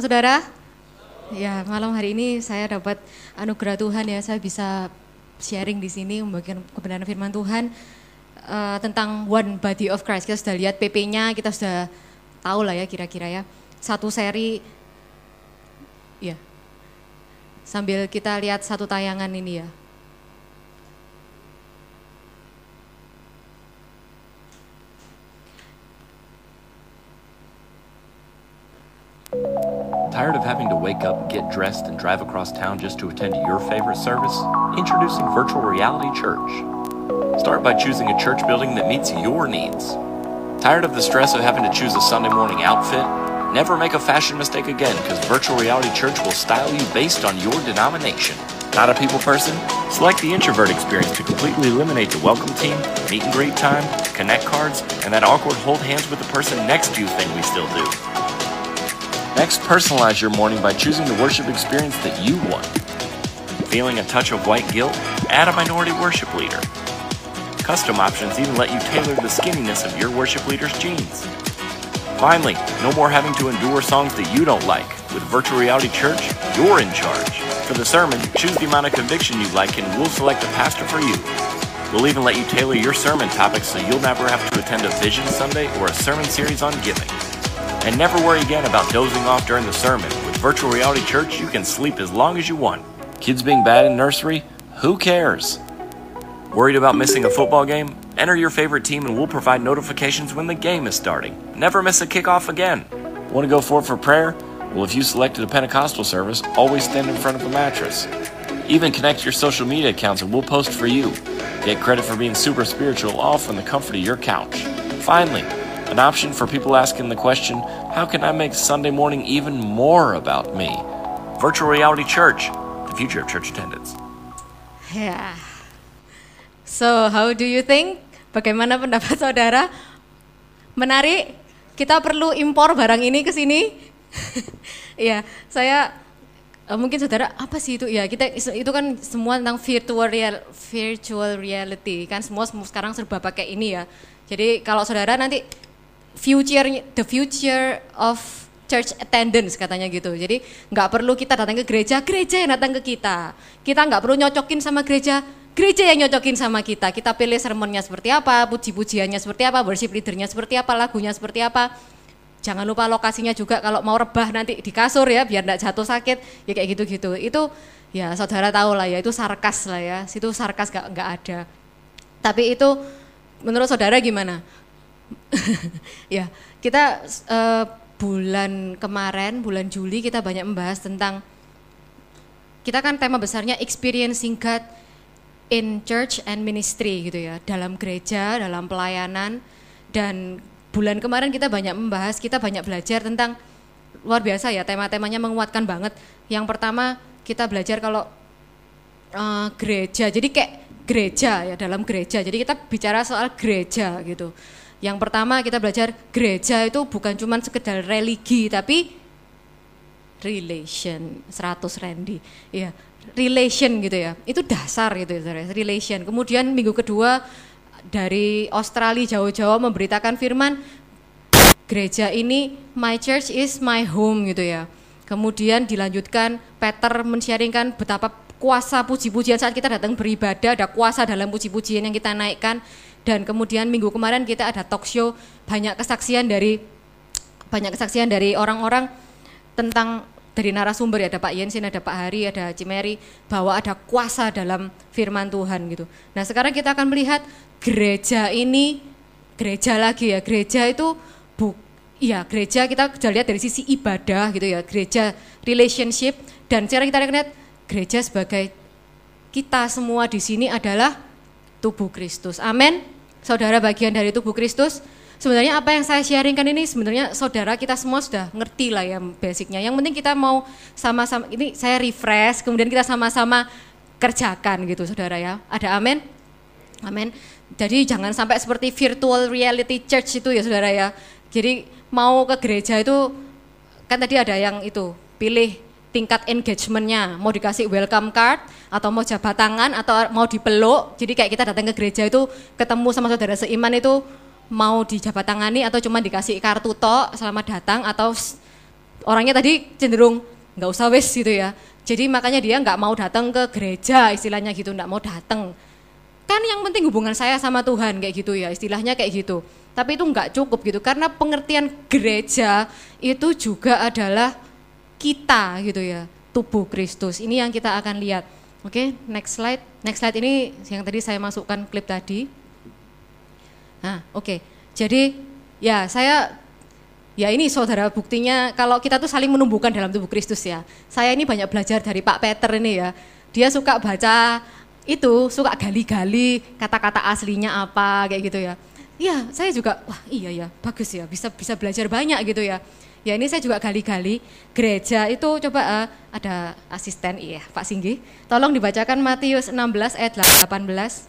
Saudara. Ya, malam hari ini saya dapat anugerah Tuhan ya, saya bisa sharing di sini membagikan kebenaran firman Tuhan uh, tentang One Body of Christ. Kita sudah lihat PP-nya, kita sudah tahu lah ya kira-kira ya. Satu seri, ya. Sambil kita lihat satu tayangan ini ya. Tired of having to wake up, get dressed, and drive across town just to attend your favorite service? Introducing Virtual Reality Church. Start by choosing a church building that meets your needs. Tired of the stress of having to choose a Sunday morning outfit? Never make a fashion mistake again because Virtual Reality Church will style you based on your denomination. Not a people person? Select the introvert experience to completely eliminate the welcome team, meet and greet time, connect cards, and that awkward hold hands with the person next to you thing we still do. Next, personalize your morning by choosing the worship experience that you want. Feeling a touch of white guilt? Add a minority worship leader. Custom options even let you tailor the skinniness of your worship leader's jeans. Finally, no more having to endure songs that you don't like. With Virtual Reality Church, you're in charge. For the sermon, choose the amount of conviction you like and we'll select a pastor for you. We'll even let you tailor your sermon topics so you'll never have to attend a Vision Sunday or a sermon series on giving. And never worry again about dozing off during the sermon. With Virtual Reality Church, you can sleep as long as you want. Kids being bad in nursery? Who cares? Worried about missing a football game? Enter your favorite team and we'll provide notifications when the game is starting. Never miss a kickoff again. Want to go forward for prayer? Well, if you selected a Pentecostal service, always stand in front of a mattress. Even connect your social media accounts and we'll post for you. Get credit for being super spiritual all from the comfort of your couch. Finally, an option for people asking the question, how can I make Sunday morning even more about me? Virtual Reality Church, the future of church attendance. Ya. So, how do you think? Bagaimana pendapat saudara? Menarik? Kita perlu impor barang ini ke sini? Iya, saya uh, mungkin saudara apa sih itu? Ya, kita itu kan semua tentang virtual real, virtual reality kan semua sekarang serba pakai ini ya. Jadi kalau saudara nanti future the future of church attendance katanya gitu. Jadi nggak perlu kita datang ke gereja, gereja yang datang ke kita. Kita nggak perlu nyocokin sama gereja, gereja yang nyocokin sama kita. Kita pilih sermonnya seperti apa, puji-pujiannya seperti apa, worship leadernya seperti apa, lagunya seperti apa. Jangan lupa lokasinya juga kalau mau rebah nanti di kasur ya biar tidak jatuh sakit ya kayak gitu-gitu. Itu ya saudara tahu lah ya itu sarkas lah ya. Situ sarkas gak, nggak ada. Tapi itu menurut saudara gimana? Ya kita uh, bulan kemarin bulan Juli kita banyak membahas tentang kita kan tema besarnya experiencing God in church and ministry gitu ya dalam gereja dalam pelayanan dan bulan kemarin kita banyak membahas, kita banyak belajar tentang luar biasa ya tema-temanya menguatkan banget. Yang pertama kita belajar kalau uh, gereja, jadi kayak gereja ya dalam gereja. Jadi kita bicara soal gereja gitu. Yang pertama kita belajar gereja itu bukan cuma sekedar religi tapi relation 100 Randy. Ya, relation gitu ya. Itu dasar gitu ya, relation. Kemudian minggu kedua dari Australia jauh-jauh memberitakan firman gereja ini my church is my home gitu ya. Kemudian dilanjutkan Peter mensharingkan betapa kuasa puji-pujian saat kita datang beribadah, ada kuasa dalam puji-pujian yang kita naikkan dan kemudian minggu kemarin kita ada talk show banyak kesaksian dari banyak kesaksian dari orang-orang tentang dari narasumber. Ya ada Pak Yensin, ada Pak Hari, ada Cimeri bahwa ada kuasa dalam firman Tuhan gitu. Nah sekarang kita akan melihat gereja ini gereja lagi ya. Gereja itu bu iya gereja kita sudah lihat dari sisi ibadah gitu ya gereja relationship. Dan sekarang kita lihat gereja sebagai kita semua di sini adalah tubuh Kristus. Amin saudara bagian dari tubuh Kristus. Sebenarnya apa yang saya sharingkan ini sebenarnya saudara kita semua sudah ngerti lah ya basicnya. Yang penting kita mau sama-sama ini saya refresh kemudian kita sama-sama kerjakan gitu saudara ya. Ada amin? Amin. Jadi jangan sampai seperti virtual reality church itu ya saudara ya. Jadi mau ke gereja itu kan tadi ada yang itu pilih tingkat engagementnya mau dikasih welcome card atau mau jabat tangan atau mau dipeluk jadi kayak kita datang ke gereja itu ketemu sama saudara seiman itu mau dijabat tangani atau cuma dikasih kartu tok selamat datang atau orangnya tadi cenderung nggak usah wes gitu ya. Jadi makanya dia nggak mau datang ke gereja istilahnya gitu, nggak mau datang. Kan yang penting hubungan saya sama Tuhan kayak gitu ya, istilahnya kayak gitu. Tapi itu nggak cukup gitu, karena pengertian gereja itu juga adalah kita gitu ya, tubuh Kristus. Ini yang kita akan lihat. Oke, next slide. Next slide ini yang tadi saya masukkan klip tadi. Nah, oke. Jadi ya saya Ya ini saudara buktinya kalau kita tuh saling menumbuhkan dalam tubuh Kristus ya. Saya ini banyak belajar dari Pak Peter ini ya. Dia suka baca itu, suka gali-gali kata-kata aslinya apa kayak gitu ya. Iya, saya juga wah iya ya, bagus ya, bisa bisa belajar banyak gitu ya. Ya ini saya juga gali-gali gereja itu coba uh, ada asisten iya Pak Singgi. Tolong dibacakan Matius 16 ayat 18.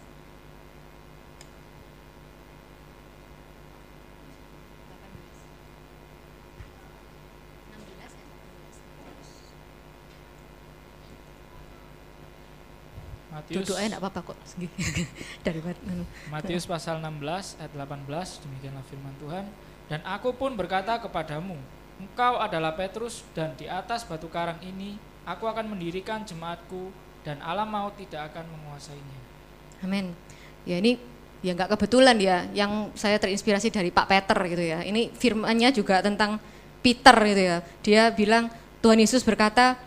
Matius Duduk aja enggak apa-apa kok. Daripada Matius pasal 16 ayat 18 demikianlah firman Tuhan dan aku pun berkata kepadamu engkau adalah Petrus dan di atas batu karang ini aku akan mendirikan jemaatku dan alam maut tidak akan menguasainya. Amin. Ya ini ya nggak kebetulan ya yang saya terinspirasi dari Pak Peter gitu ya. Ini firmannya juga tentang Peter gitu ya. Dia bilang Tuhan Yesus berkata,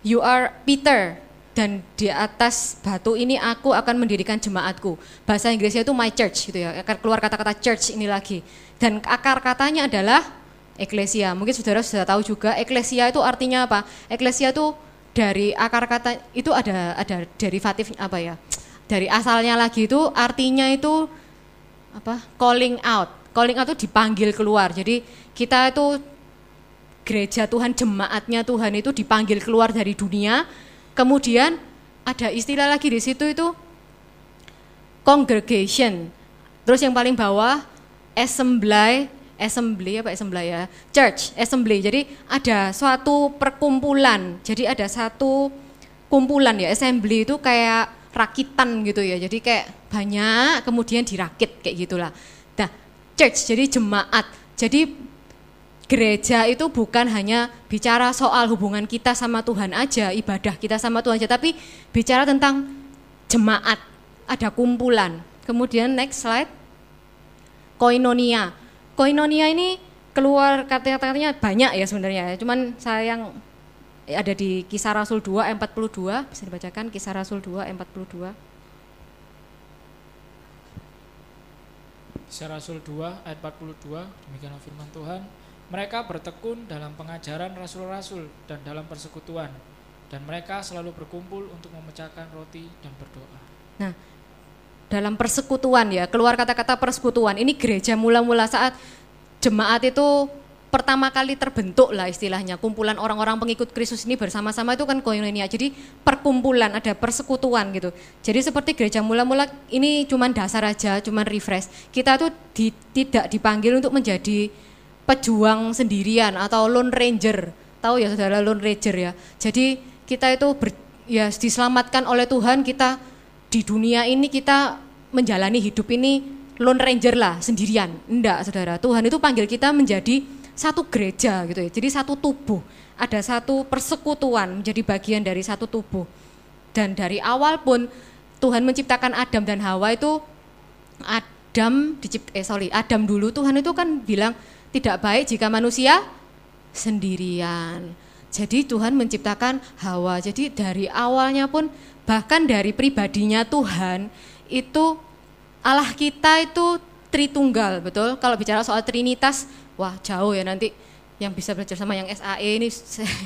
"You are Peter, dan di atas batu ini aku akan mendirikan jemaatku. Bahasa Inggrisnya itu my church gitu ya. Akan keluar kata-kata church ini lagi. Dan akar katanya adalah eklesia. Mungkin saudara sudah tahu juga eklesia itu artinya apa? Eklesia itu dari akar kata itu ada ada derivatif apa ya? Dari asalnya lagi itu artinya itu apa? calling out. Calling out itu dipanggil keluar. Jadi kita itu gereja Tuhan, jemaatnya Tuhan itu dipanggil keluar dari dunia Kemudian ada istilah lagi di situ itu congregation. Terus yang paling bawah assembly, assembly apa assembly ya? Church, assembly. Jadi ada suatu perkumpulan. Jadi ada satu kumpulan ya, assembly itu kayak rakitan gitu ya. Jadi kayak banyak kemudian dirakit kayak gitulah. Nah, church jadi jemaat. Jadi gereja itu bukan hanya bicara soal hubungan kita sama Tuhan aja, ibadah kita sama Tuhan aja, tapi bicara tentang jemaat, ada kumpulan. Kemudian next slide, koinonia. Koinonia ini keluar kata-katanya banyak ya sebenarnya, cuman saya yang ada di kisah Rasul 2 ayat 42, bisa dibacakan kisah Rasul 2 ayat 42. Kisah Rasul 2 ayat 42, demikianlah firman Tuhan. Mereka bertekun dalam pengajaran rasul-rasul dan dalam persekutuan, dan mereka selalu berkumpul untuk memecahkan roti dan berdoa. Nah, dalam persekutuan ya, keluar kata-kata persekutuan. Ini gereja mula-mula saat jemaat itu pertama kali terbentuk lah istilahnya. Kumpulan orang-orang pengikut Kristus ini bersama-sama itu kan koinonia. Jadi perkumpulan, ada persekutuan gitu. Jadi seperti gereja mula-mula ini cuman dasar aja, cuman refresh. Kita tuh di, tidak dipanggil untuk menjadi pejuang sendirian atau lone ranger. Tahu ya saudara lone ranger ya. Jadi kita itu ber, ya diselamatkan oleh Tuhan kita di dunia ini kita menjalani hidup ini lone ranger lah sendirian. Enggak saudara, Tuhan itu panggil kita menjadi satu gereja gitu ya. Jadi satu tubuh, ada satu persekutuan menjadi bagian dari satu tubuh. Dan dari awal pun Tuhan menciptakan Adam dan Hawa itu Adam dicipt eh sorry Adam dulu Tuhan itu kan bilang tidak baik jika manusia sendirian. Jadi Tuhan menciptakan Hawa. Jadi dari awalnya pun bahkan dari pribadinya Tuhan itu Allah kita itu Tritunggal, betul? Kalau bicara soal Trinitas, wah jauh ya nanti yang bisa belajar sama yang SAE ini.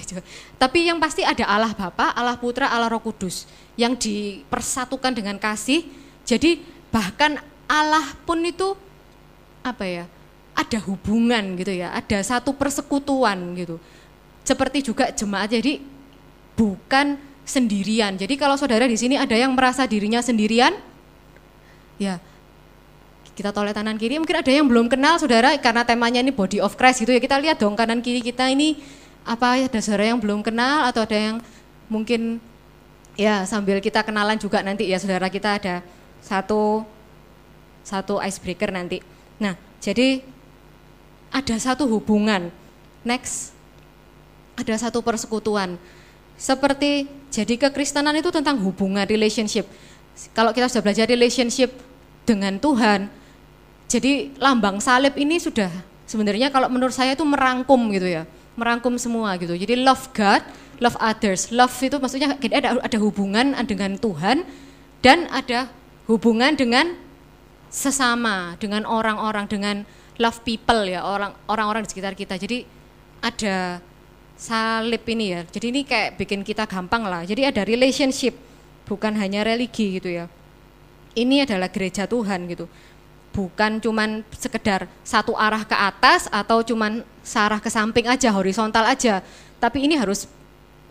Tapi yang pasti ada Allah Bapa, Allah Putra, Allah Roh Kudus yang dipersatukan dengan kasih. Jadi bahkan Allah pun itu apa ya? ada hubungan gitu ya, ada satu persekutuan gitu. Seperti juga jemaat, jadi bukan sendirian. Jadi kalau saudara di sini ada yang merasa dirinya sendirian, ya kita toleh kanan kiri. Mungkin ada yang belum kenal saudara karena temanya ini body of Christ gitu ya. Kita lihat dong kanan kiri kita ini apa ada saudara yang belum kenal atau ada yang mungkin ya sambil kita kenalan juga nanti ya saudara kita ada satu satu icebreaker nanti. Nah, jadi ada satu hubungan. Next. ada satu persekutuan. Seperti jadi kekristenan itu tentang hubungan relationship. Kalau kita sudah belajar relationship dengan Tuhan, jadi lambang salib ini sudah sebenarnya kalau menurut saya itu merangkum gitu ya, merangkum semua gitu. Jadi love God, love others. Love itu maksudnya ada ada hubungan dengan Tuhan dan ada hubungan dengan sesama, dengan orang-orang, dengan love people ya, orang orang-orang di sekitar kita. Jadi ada salib ini ya. Jadi ini kayak bikin kita gampang lah. Jadi ada relationship, bukan hanya religi gitu ya. Ini adalah gereja Tuhan gitu. Bukan cuman sekedar satu arah ke atas atau cuman searah ke samping aja, horizontal aja. Tapi ini harus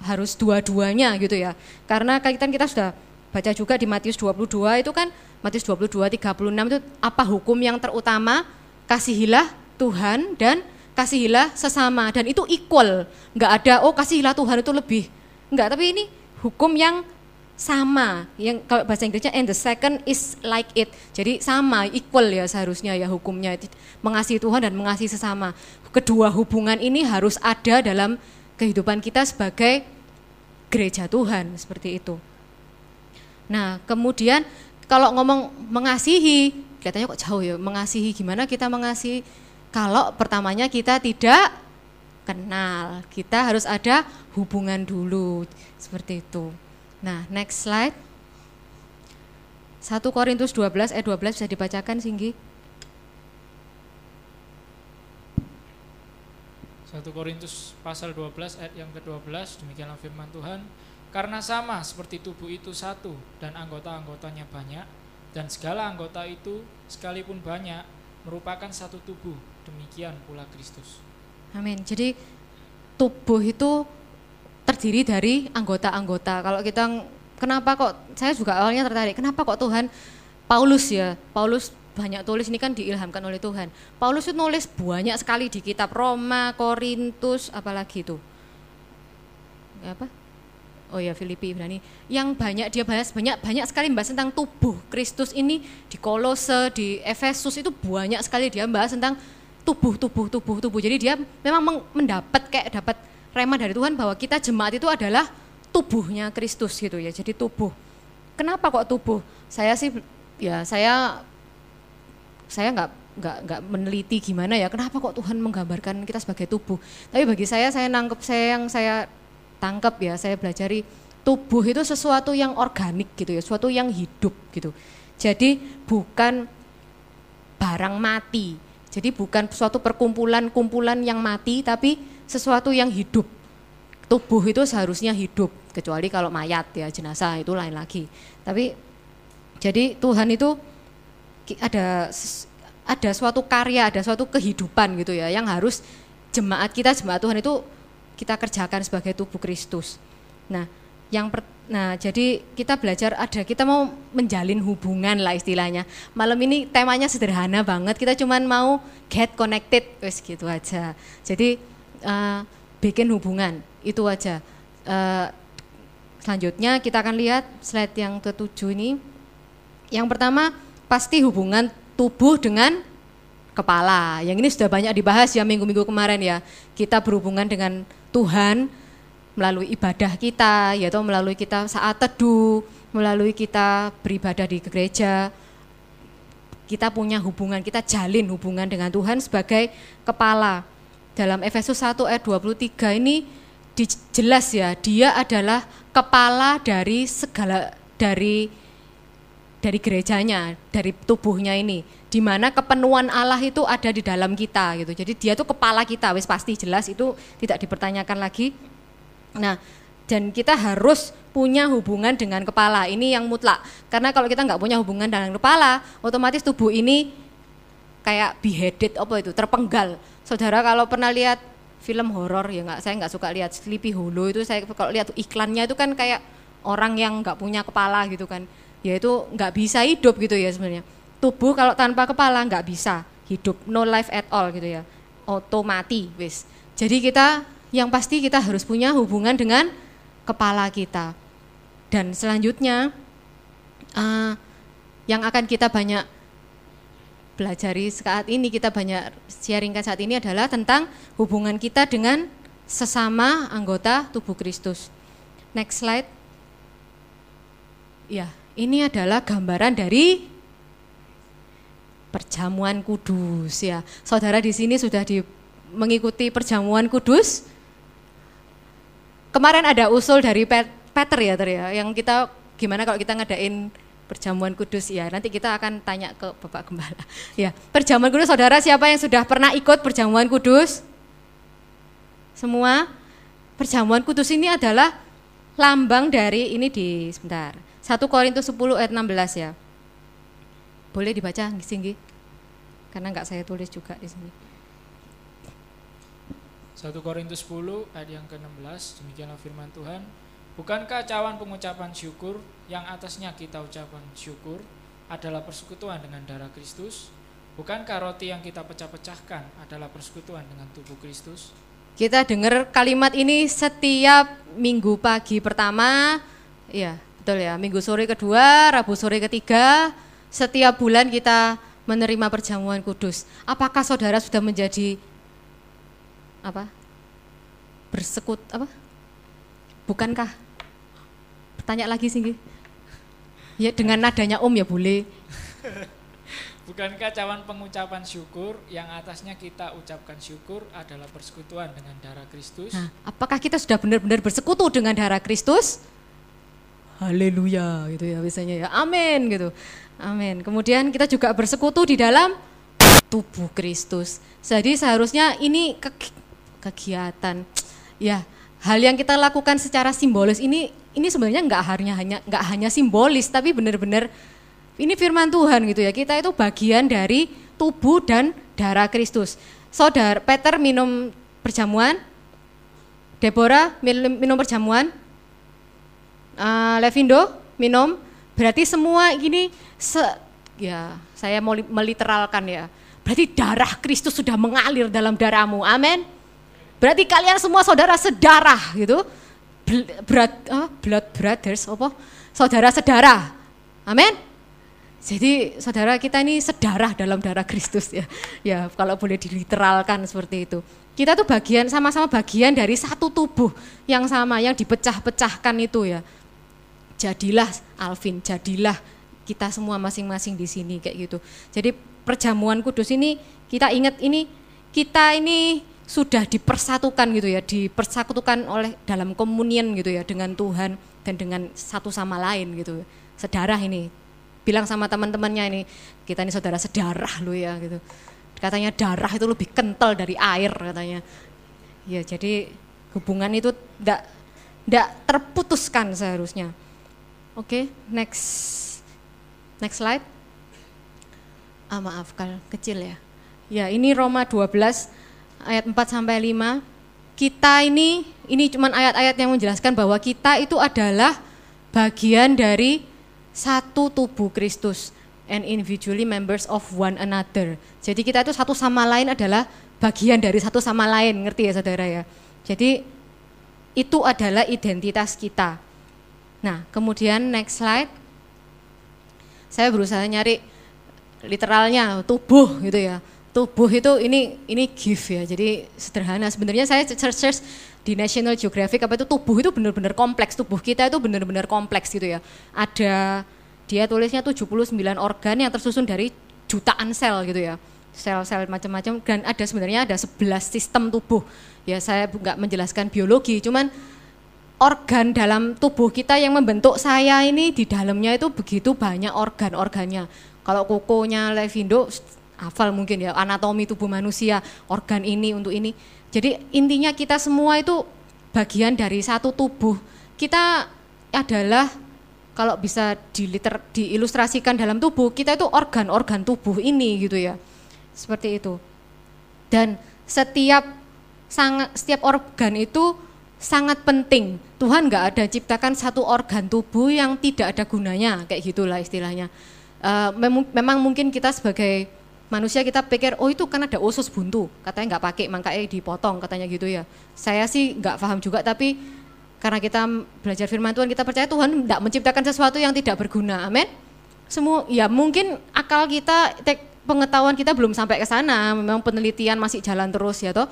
harus dua-duanya gitu ya. Karena kita kita sudah baca juga di Matius 22 itu kan Matius 22 36 itu apa hukum yang terutama? Kasihilah Tuhan dan kasihilah sesama dan itu equal nggak ada oh kasihilah Tuhan itu lebih nggak tapi ini hukum yang sama. Yang kalau bahasa Inggrisnya and the second is like it. Jadi sama equal ya seharusnya ya hukumnya. Mengasihi Tuhan dan mengasihi sesama. Kedua hubungan ini harus ada dalam kehidupan kita sebagai gereja Tuhan seperti itu. Nah kemudian kalau ngomong mengasihi kelihatannya kok jauh ya. Mengasihi gimana kita mengasihi? Kalau pertamanya kita tidak kenal, kita harus ada hubungan dulu seperti itu. Nah, next slide. 1 Korintus 12 ayat 12 bisa dibacakan Singgi. 1 Korintus pasal 12 ayat yang ke-12 demikianlah firman Tuhan karena sama seperti tubuh itu satu dan anggota-anggotanya banyak dan segala anggota itu sekalipun banyak merupakan satu tubuh demikian pula Kristus. Amin. Jadi tubuh itu terdiri dari anggota-anggota. Kalau kita kenapa kok saya juga awalnya tertarik, kenapa kok Tuhan Paulus ya, Paulus banyak tulis ini kan diilhamkan oleh Tuhan. Paulus itu nulis banyak sekali di kitab Roma, Korintus, apalagi itu. Apa? oh ya Filipi Ibrani yang banyak dia bahas banyak banyak sekali membahas tentang tubuh Kristus ini di Kolose di Efesus itu banyak sekali dia membahas tentang tubuh tubuh tubuh tubuh jadi dia memang mendapat kayak dapat rema dari Tuhan bahwa kita jemaat itu adalah tubuhnya Kristus gitu ya. Jadi tubuh. Kenapa kok tubuh? Saya sih ya saya saya nggak nggak nggak meneliti gimana ya. Kenapa kok Tuhan menggambarkan kita sebagai tubuh? Tapi bagi saya saya nangkep saya yang saya tangkap ya, saya belajari tubuh itu sesuatu yang organik gitu ya, sesuatu yang hidup gitu. Jadi bukan barang mati. Jadi bukan suatu perkumpulan-kumpulan yang mati tapi sesuatu yang hidup. Tubuh itu seharusnya hidup kecuali kalau mayat ya jenazah itu lain lagi. Tapi jadi Tuhan itu ada ada suatu karya, ada suatu kehidupan gitu ya yang harus jemaat kita jemaat Tuhan itu kita kerjakan sebagai tubuh Kristus. Nah, yang per, nah jadi kita belajar ada kita mau menjalin hubungan lah istilahnya. Malam ini temanya sederhana banget. Kita cuman mau get connected, wes gitu aja. Jadi uh, bikin hubungan itu aja. Uh, selanjutnya kita akan lihat slide yang ketujuh ini. Yang pertama pasti hubungan tubuh dengan kepala. Yang ini sudah banyak dibahas ya minggu-minggu kemarin ya. Kita berhubungan dengan Tuhan melalui ibadah kita, yaitu melalui kita saat teduh, melalui kita beribadah di gereja, kita punya hubungan, kita jalin hubungan dengan Tuhan sebagai kepala. Dalam Efesus 1 ayat 23 ini jelas ya, dia adalah kepala dari segala dari dari gerejanya, dari tubuhnya ini di mana kepenuhan Allah itu ada di dalam kita gitu. Jadi dia tuh kepala kita, wis pasti jelas itu tidak dipertanyakan lagi. Nah, dan kita harus punya hubungan dengan kepala ini yang mutlak. Karena kalau kita nggak punya hubungan dengan kepala, otomatis tubuh ini kayak beheaded apa itu terpenggal. Saudara kalau pernah lihat film horor ya nggak saya nggak suka lihat Sleepy Hollow itu saya kalau lihat iklannya itu kan kayak orang yang nggak punya kepala gitu kan. Ya itu nggak bisa hidup gitu ya sebenarnya. Tubuh kalau tanpa kepala nggak bisa hidup no life at all gitu ya. Otomati wis. Jadi kita yang pasti kita harus punya hubungan dengan kepala kita. Dan selanjutnya uh, yang akan kita banyak pelajari saat ini kita banyak sharingkan saat ini adalah tentang hubungan kita dengan sesama anggota tubuh Kristus. Next slide. Ya, ini adalah gambaran dari perjamuan kudus ya. Saudara di sini sudah di, mengikuti perjamuan kudus. Kemarin ada usul dari Peter ya, Ter ya, yang kita gimana kalau kita ngadain perjamuan kudus ya. Nanti kita akan tanya ke Bapak Gembala. Ya, perjamuan kudus Saudara siapa yang sudah pernah ikut perjamuan kudus? Semua perjamuan kudus ini adalah lambang dari ini di sebentar. 1 Korintus 10 ayat 16 ya. Boleh dibaca Singgi? Karena enggak saya tulis juga di sini. 1 Korintus 10 ayat yang ke-16 demikianlah firman Tuhan Bukankah cawan pengucapan syukur yang atasnya kita ucapan syukur adalah persekutuan dengan darah Kristus? Bukankah roti yang kita pecah-pecahkan adalah persekutuan dengan tubuh Kristus? Kita dengar kalimat ini setiap minggu pagi pertama, ya betul ya, minggu sore kedua, rabu sore ketiga, setiap bulan kita menerima perjamuan kudus. Apakah saudara sudah menjadi apa? Bersekut apa? Bukankah? Tanya lagi sih. Ya dengan nadanya Om ya boleh. Bukankah cawan pengucapan syukur yang atasnya kita ucapkan syukur adalah persekutuan dengan darah Kristus? Nah, apakah kita sudah benar-benar bersekutu dengan darah Kristus? Haleluya gitu ya biasanya ya. Amin gitu. Amin. Kemudian kita juga bersekutu di dalam tubuh Kristus. Jadi seharusnya ini kegiatan ya hal yang kita lakukan secara simbolis ini ini sebenarnya nggak hanya hanya nggak hanya simbolis tapi benar-benar ini firman Tuhan gitu ya. Kita itu bagian dari tubuh dan darah Kristus. Saudara Peter minum perjamuan, Deborah minum perjamuan, uh, Levindo minum, berarti semua ini se, ya saya mau meliteralkan ya. Berarti darah Kristus sudah mengalir dalam darahmu. Amin. Berarti kalian semua saudara sedarah gitu. Blood, oh, blood brothers apa? Saudara sedara. Amin. Jadi saudara kita ini sedarah dalam darah Kristus ya. Ya kalau boleh diliteralkan seperti itu. Kita tuh bagian sama-sama bagian dari satu tubuh yang sama yang dipecah-pecahkan itu ya. Jadilah Alvin, jadilah kita semua masing-masing di sini kayak gitu. Jadi perjamuan kudus ini kita ingat ini kita ini sudah dipersatukan gitu ya, dipersatukan oleh dalam komunian gitu ya dengan Tuhan dan dengan satu sama lain gitu. Sedarah ini. Bilang sama teman-temannya ini, kita ini saudara sedarah lo ya gitu. Katanya darah itu lebih kental dari air katanya. Ya jadi hubungan itu tidak tidak terputuskan seharusnya. Oke, okay, next Next slide. Ah, maaf, kecil ya. Ya, ini Roma 12 ayat 4 sampai 5. Kita ini ini cuman ayat-ayat yang menjelaskan bahwa kita itu adalah bagian dari satu tubuh Kristus and individually members of one another. Jadi kita itu satu sama lain adalah bagian dari satu sama lain, ngerti ya saudara ya. Jadi itu adalah identitas kita. Nah, kemudian next slide saya berusaha nyari literalnya tubuh gitu ya tubuh itu ini ini gift ya. Jadi sederhana. Sebenarnya saya search search di National Geographic apa itu tubuh itu benar-benar kompleks. Tubuh kita itu benar-benar kompleks gitu ya. Ada dia tulisnya 79 organ yang tersusun dari jutaan sel gitu ya. Sel-sel macam-macam. Dan ada sebenarnya ada 11 sistem tubuh. Ya saya nggak menjelaskan biologi. Cuman organ dalam tubuh kita yang membentuk saya ini di dalamnya itu begitu banyak organ-organnya. Kalau kukunya Levindo hafal mungkin ya anatomi tubuh manusia, organ ini untuk ini. Jadi intinya kita semua itu bagian dari satu tubuh. Kita adalah kalau bisa diliter, diilustrasikan dalam tubuh, kita itu organ-organ tubuh ini gitu ya. Seperti itu. Dan setiap sangat setiap organ itu sangat penting. Tuhan nggak ada ciptakan satu organ tubuh yang tidak ada gunanya, kayak gitulah istilahnya. Mem memang mungkin kita sebagai manusia kita pikir oh itu kan ada usus buntu, katanya nggak pakai makanya dipotong katanya gitu ya. Saya sih nggak paham juga tapi karena kita belajar firman Tuhan kita percaya Tuhan tidak menciptakan sesuatu yang tidak berguna, amin. Semua ya mungkin akal kita pengetahuan kita belum sampai ke sana, memang penelitian masih jalan terus ya toh.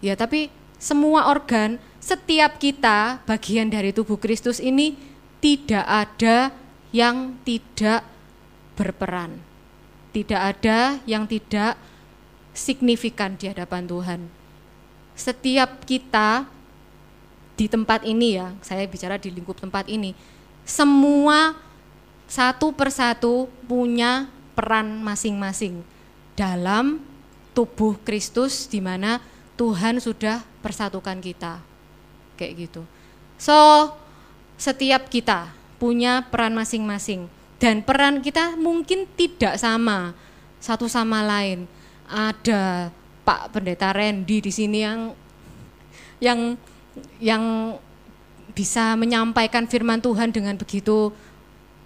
Ya tapi semua organ, setiap kita bagian dari tubuh Kristus ini tidak ada yang tidak berperan. Tidak ada yang tidak signifikan di hadapan Tuhan. Setiap kita di tempat ini ya, saya bicara di lingkup tempat ini, semua satu persatu punya peran masing-masing dalam tubuh Kristus di mana Tuhan sudah persatukan kita. Kayak gitu. So, setiap kita punya peran masing-masing dan peran kita mungkin tidak sama satu sama lain. Ada Pak Pendeta Randy di sini yang yang yang bisa menyampaikan firman Tuhan dengan begitu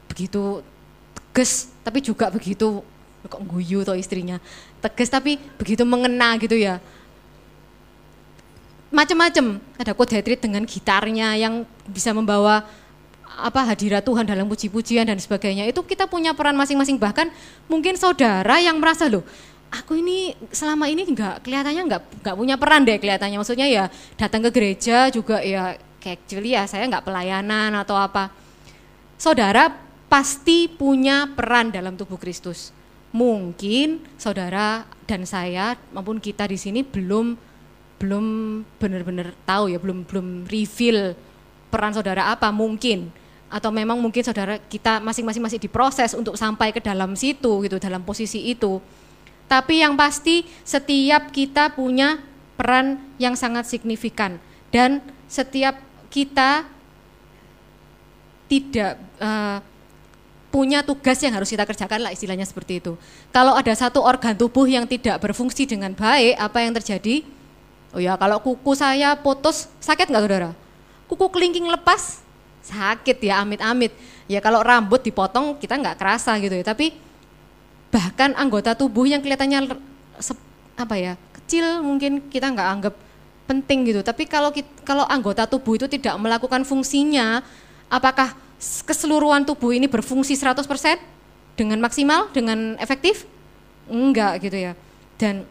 begitu tegas tapi juga begitu kok guyu atau istrinya tegas tapi begitu mengena gitu ya macam-macam ada kodetrit dengan gitarnya yang bisa membawa apa hadirat Tuhan dalam puji-pujian dan sebagainya. Itu kita punya peran masing-masing. Bahkan mungkin saudara yang merasa loh aku ini selama ini nggak kelihatannya nggak nggak punya peran deh kelihatannya. Maksudnya ya datang ke gereja juga ya kayak actually ya saya nggak pelayanan atau apa. Saudara pasti punya peran dalam tubuh Kristus. Mungkin saudara dan saya maupun kita di sini belum belum benar-benar tahu ya belum belum reveal peran saudara apa mungkin atau memang mungkin saudara kita masing-masing masih diproses untuk sampai ke dalam situ gitu dalam posisi itu tapi yang pasti setiap kita punya peran yang sangat signifikan dan setiap kita tidak uh, punya tugas yang harus kita kerjakan lah istilahnya seperti itu. Kalau ada satu organ tubuh yang tidak berfungsi dengan baik, apa yang terjadi? Oh ya, kalau kuku saya putus, sakit nggak saudara? Kuku kelingking lepas, sakit ya amit-amit. Ya kalau rambut dipotong kita nggak kerasa gitu ya, tapi bahkan anggota tubuh yang kelihatannya apa ya kecil mungkin kita nggak anggap penting gitu. Tapi kalau kalau anggota tubuh itu tidak melakukan fungsinya apakah keseluruhan tubuh ini berfungsi 100% dengan maksimal? Dengan efektif? Enggak gitu ya. Dan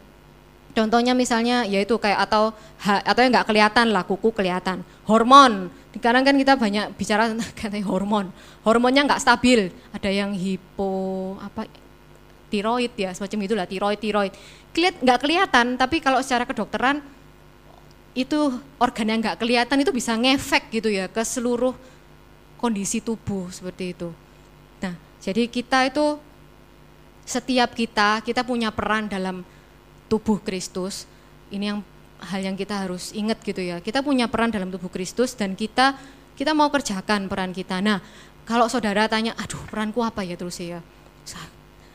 contohnya misalnya yaitu kayak atau atau yang nggak kelihatan lah kuku kelihatan. Hormon sekarang kan kita banyak bicara katanya hormon hormonnya nggak stabil ada yang hipo apa tiroid ya semacam itulah tiroid tiroid Kelihat nggak kelihatan tapi kalau secara kedokteran itu organ yang nggak kelihatan itu bisa ngefek gitu ya ke seluruh kondisi tubuh seperti itu. Nah jadi kita itu setiap kita kita punya peran dalam tubuh Kristus. Ini yang hal yang kita harus ingat gitu ya. Kita punya peran dalam tubuh Kristus dan kita kita mau kerjakan peran kita. Nah, kalau saudara tanya, aduh peranku apa ya terus ya?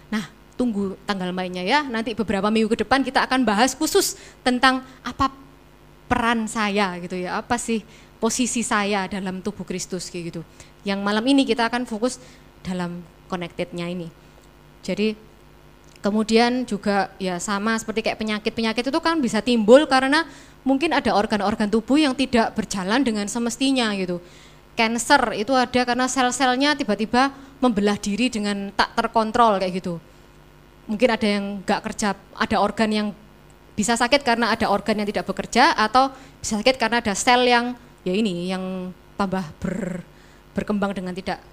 Nah, tunggu tanggal mainnya ya. Nanti beberapa minggu ke depan kita akan bahas khusus tentang apa peran saya gitu ya. Apa sih posisi saya dalam tubuh Kristus kayak gitu. Yang malam ini kita akan fokus dalam connectednya ini. Jadi kemudian juga ya sama seperti kayak penyakit-penyakit itu kan bisa timbul karena mungkin ada organ-organ tubuh yang tidak berjalan dengan semestinya gitu. Cancer itu ada karena sel-selnya tiba-tiba membelah diri dengan tak terkontrol kayak gitu mungkin ada yang nggak kerja, ada organ yang bisa sakit karena ada organ yang tidak bekerja atau bisa sakit karena ada sel yang ya ini yang tambah ber, berkembang dengan tidak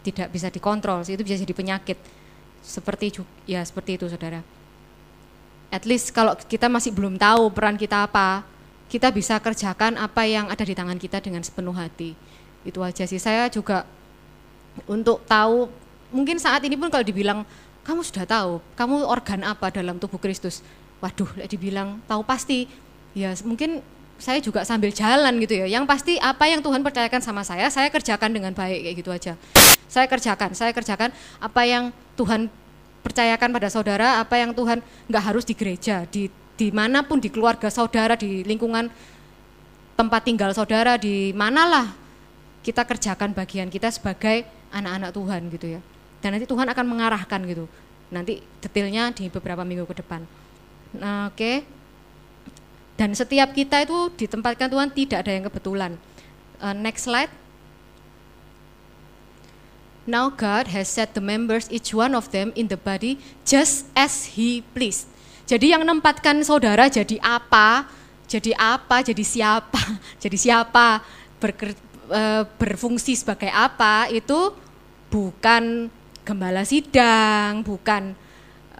tidak bisa dikontrol itu bisa jadi penyakit seperti ya seperti itu saudara at least kalau kita masih belum tahu peran kita apa kita bisa kerjakan apa yang ada di tangan kita dengan sepenuh hati itu aja sih saya juga untuk tahu mungkin saat ini pun kalau dibilang kamu sudah tahu, kamu organ apa dalam tubuh Kristus? Waduh, dibilang tahu pasti. Ya mungkin saya juga sambil jalan gitu ya. Yang pasti apa yang Tuhan percayakan sama saya, saya kerjakan dengan baik kayak gitu aja. Saya kerjakan, saya kerjakan apa yang Tuhan percayakan pada saudara, apa yang Tuhan nggak harus di gereja, di di mana pun di keluarga saudara, di lingkungan tempat tinggal saudara, di manalah kita kerjakan bagian kita sebagai anak-anak Tuhan gitu ya. Dan nanti Tuhan akan mengarahkan gitu. Nanti detailnya di beberapa minggu ke depan. Nah, oke. Okay. dan setiap kita itu ditempatkan Tuhan tidak ada yang kebetulan. Uh, next slide Now God has set the members each one of them in the body just as he pleased. Jadi yang menempatkan saudara jadi apa, jadi apa, jadi siapa, jadi siapa, berker, e, berfungsi sebagai apa itu bukan gembala sidang, bukan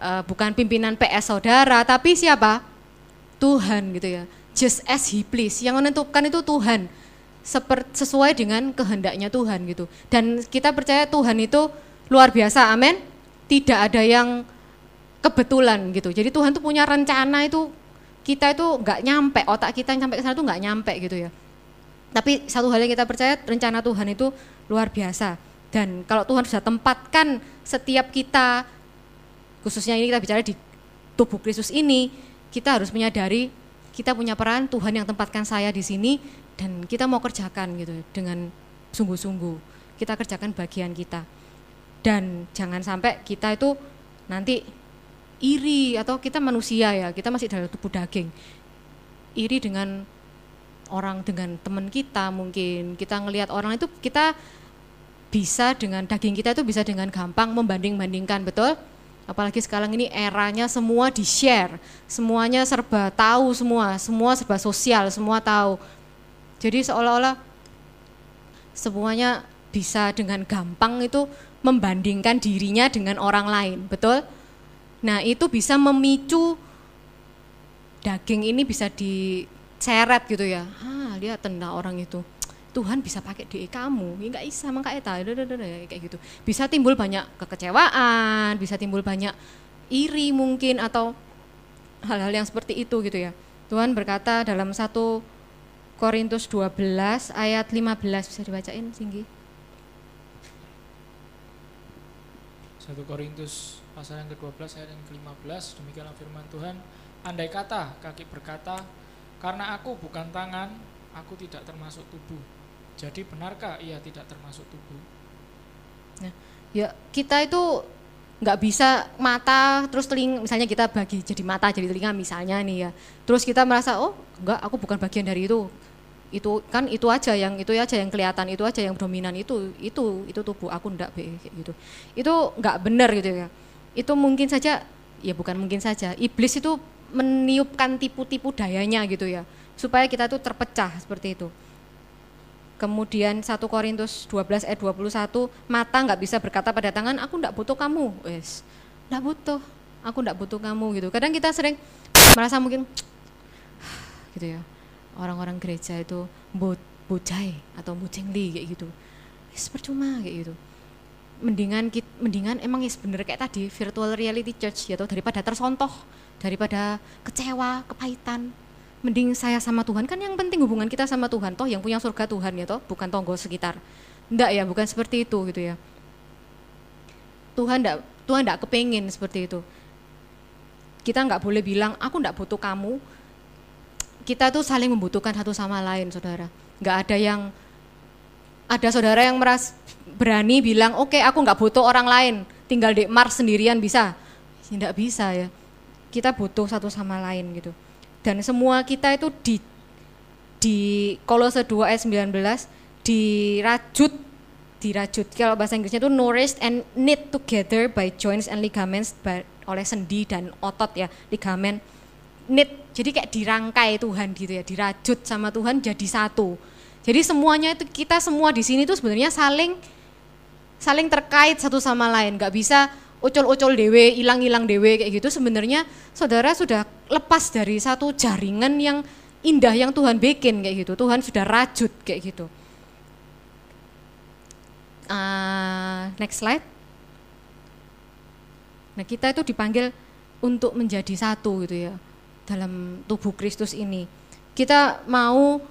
e, bukan pimpinan PS saudara, tapi siapa? Tuhan gitu ya. Just as he please. Yang menentukan itu Tuhan. Sesuai dengan kehendaknya Tuhan gitu. Dan kita percaya Tuhan itu luar biasa. Amin. Tidak ada yang kebetulan gitu. Jadi Tuhan tuh punya rencana itu kita itu nggak nyampe otak kita yang sampai ke sana tuh nggak nyampe gitu ya. Tapi satu hal yang kita percaya rencana Tuhan itu luar biasa. Dan kalau Tuhan sudah tempatkan setiap kita khususnya ini kita bicara di tubuh Kristus ini kita harus menyadari kita punya peran Tuhan yang tempatkan saya di sini dan kita mau kerjakan gitu dengan sungguh-sungguh. Kita kerjakan bagian kita. Dan jangan sampai kita itu nanti iri atau kita manusia ya kita masih dalam tubuh daging. Iri dengan orang dengan teman kita mungkin. Kita ngelihat orang itu kita bisa dengan daging kita itu bisa dengan gampang membanding-bandingkan betul? Apalagi sekarang ini eranya semua di share semuanya serba tahu semua semua serba sosial semua tahu jadi seolah-olah semuanya bisa dengan gampang itu membandingkan dirinya dengan orang lain betul? Nah itu bisa memicu daging ini bisa diseret gitu ya. Ah lihat tenda orang itu. Tuhan bisa pakai di kamu, ya nggak bisa mangka eta, kayak gitu. Bisa timbul banyak kekecewaan, bisa timbul banyak iri mungkin atau hal-hal yang seperti itu gitu ya. Tuhan berkata dalam satu Korintus 12 ayat 15 bisa dibacain tinggi. 1 Korintus pasal yang ke-12 ayat yang ke-15 demikianlah firman Tuhan. Andai kata kaki berkata karena aku bukan tangan aku tidak termasuk tubuh. Jadi benarkah ia tidak termasuk tubuh? Nah, ya kita itu nggak bisa mata terus telinga misalnya kita bagi jadi mata jadi telinga misalnya nih ya. Terus kita merasa oh enggak aku bukan bagian dari itu itu kan itu aja yang itu aja yang kelihatan itu aja yang dominan itu itu itu tubuh aku ndak be gitu. Itu nggak benar gitu ya. Itu mungkin saja ya bukan mungkin saja iblis itu meniupkan tipu-tipu dayanya gitu ya supaya kita tuh terpecah seperti itu. Kemudian 1 Korintus 12 ayat 21, mata nggak bisa berkata pada tangan, aku nggak butuh kamu. Wes, nggak butuh, aku nggak butuh kamu gitu. Kadang kita sering merasa mungkin gitu ya, orang-orang gereja itu bujai atau bucengli kayak gitu. Wes percuma kayak gitu. Mendingan mendingan emang ya bener kayak tadi virtual reality church gitu daripada tersontoh, daripada kecewa, kepahitan, mending saya sama Tuhan kan yang penting hubungan kita sama Tuhan toh yang punya surga Tuhan ya toh bukan tonggo sekitar enggak ya bukan seperti itu gitu ya Tuhan enggak Tuhan enggak kepengin seperti itu kita nggak boleh bilang aku enggak butuh kamu kita tuh saling membutuhkan satu sama lain saudara. Nggak ada yang ada saudara yang meras berani bilang oke okay, aku nggak butuh orang lain tinggal di Mars sendirian bisa. Tidak bisa ya. Kita butuh satu sama lain gitu. Dan semua kita itu di di Kolose 2 ayat 19 dirajut dirajut. Kalau bahasa Inggrisnya itu nourished and knit together by joints and ligaments by, oleh sendi dan otot ya ligamen knit jadi kayak dirangkai Tuhan gitu ya dirajut sama Tuhan jadi satu jadi semuanya itu kita semua di sini tuh sebenarnya saling saling terkait satu sama lain nggak bisa ucul-ucul dewe, hilang-hilang dewe kayak gitu sebenarnya saudara sudah lepas dari satu jaringan yang indah yang Tuhan bikin kayak gitu. Tuhan sudah rajut kayak gitu. Uh, next slide. Nah kita itu dipanggil untuk menjadi satu gitu ya dalam tubuh Kristus ini. Kita mau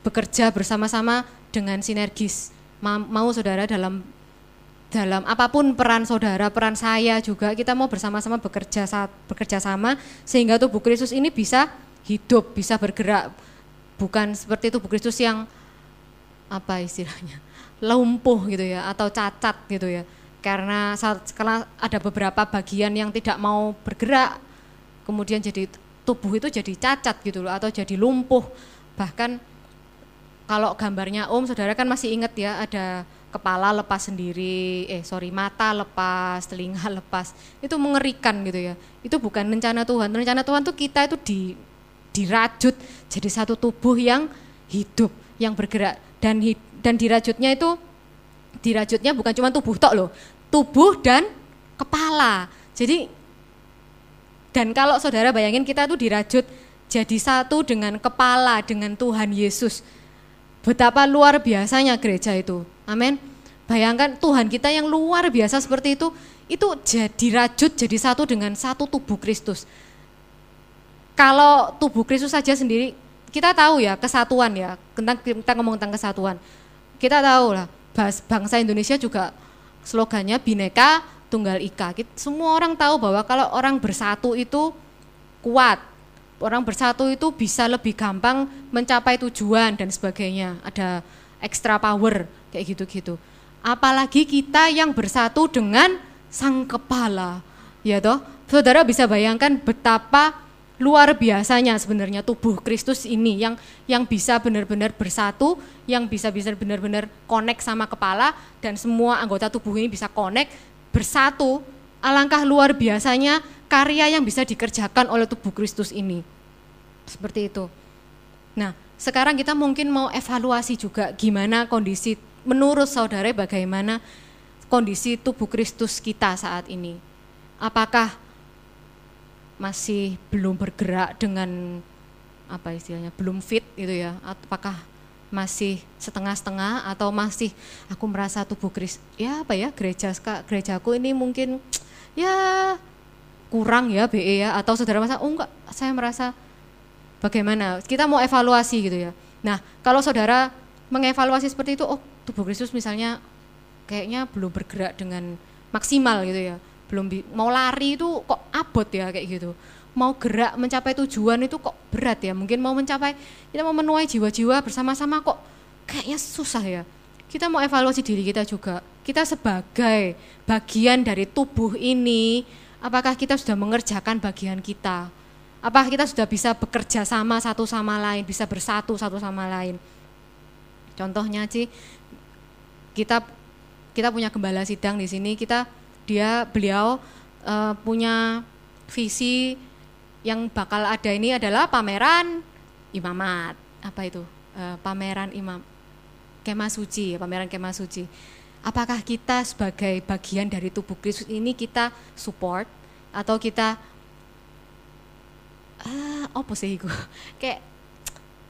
bekerja bersama-sama dengan sinergis. Mau saudara dalam dalam apa pun peran saudara, peran saya juga kita mau bersama-sama bekerja saat bekerja sama sehingga tubuh Kristus ini bisa hidup, bisa bergerak. Bukan seperti tubuh Kristus yang apa istilahnya? lumpuh gitu ya atau cacat gitu ya. Karena saat ada beberapa bagian yang tidak mau bergerak kemudian jadi tubuh itu jadi cacat gitu loh atau jadi lumpuh. Bahkan kalau gambarnya Om Saudara kan masih ingat ya ada kepala lepas sendiri, eh sorry mata lepas, telinga lepas, itu mengerikan gitu ya. Itu bukan rencana Tuhan. Rencana Tuhan tuh kita itu di dirajut jadi satu tubuh yang hidup, yang bergerak dan dan dirajutnya itu dirajutnya bukan cuma tubuh tok loh, tubuh dan kepala. Jadi dan kalau saudara bayangin kita tuh dirajut jadi satu dengan kepala dengan Tuhan Yesus. Betapa luar biasanya gereja itu. Amin. Bayangkan Tuhan kita yang luar biasa seperti itu, itu jadi rajut jadi satu dengan satu tubuh Kristus. Kalau tubuh Kristus saja sendiri, kita tahu ya kesatuan ya, tentang kita ngomong tentang kesatuan. Kita tahu lah, bangsa Indonesia juga slogannya bineka tunggal ika. Semua orang tahu bahwa kalau orang bersatu itu kuat, orang bersatu itu bisa lebih gampang mencapai tujuan dan sebagainya. Ada extra power kayak gitu-gitu. Apalagi kita yang bersatu dengan sang kepala. Ya toh, saudara bisa bayangkan betapa luar biasanya sebenarnya tubuh Kristus ini yang yang bisa benar-benar bersatu, yang bisa bisa benar-benar connect sama kepala dan semua anggota tubuh ini bisa connect bersatu. Alangkah luar biasanya karya yang bisa dikerjakan oleh tubuh Kristus ini. Seperti itu. Nah, sekarang kita mungkin mau evaluasi juga gimana kondisi menurut saudara bagaimana kondisi tubuh Kristus kita saat ini? Apakah masih belum bergerak dengan apa istilahnya belum fit gitu ya? Apakah masih setengah-setengah atau masih aku merasa tubuh Kristus ya apa ya gereja gerejaku ini mungkin ya kurang ya BE ya atau saudara masa oh enggak saya merasa bagaimana? Kita mau evaluasi gitu ya. Nah kalau saudara mengevaluasi seperti itu oh tubuh Kristus misalnya kayaknya belum bergerak dengan maksimal gitu ya. Belum mau lari itu kok abot ya kayak gitu mau gerak mencapai tujuan itu kok berat ya? Mungkin mau mencapai kita mau menuai jiwa-jiwa bersama-sama kok kayaknya susah ya. Kita mau evaluasi diri kita juga. Kita sebagai bagian dari tubuh ini apakah kita sudah mengerjakan bagian kita? Apakah kita sudah bisa bekerja sama satu sama lain bisa bersatu satu sama lain? Contohnya sih kita kita punya gembala sidang di sini. Kita dia beliau uh, punya visi yang bakal ada ini adalah pameran imamat apa itu uh, pameran imam kemah suci pameran kemah suci apakah kita sebagai bagian dari tubuh Kristus ini kita support atau kita ah apa sih itu kayak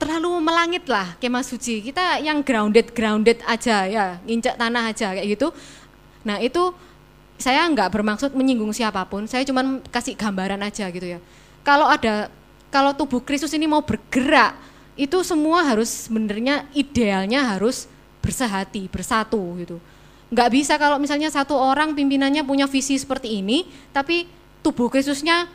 terlalu melangit lah kemah suci. Kita yang grounded grounded aja ya, nginjak tanah aja kayak gitu. Nah itu saya nggak bermaksud menyinggung siapa pun, saya cuma kasih gambaran aja gitu ya. Kalau ada kalau tubuh Kristus ini mau bergerak, itu semua harus sebenarnya idealnya harus bersehati, bersatu gitu. Nggak bisa kalau misalnya satu orang pimpinannya punya visi seperti ini, tapi tubuh Kristusnya,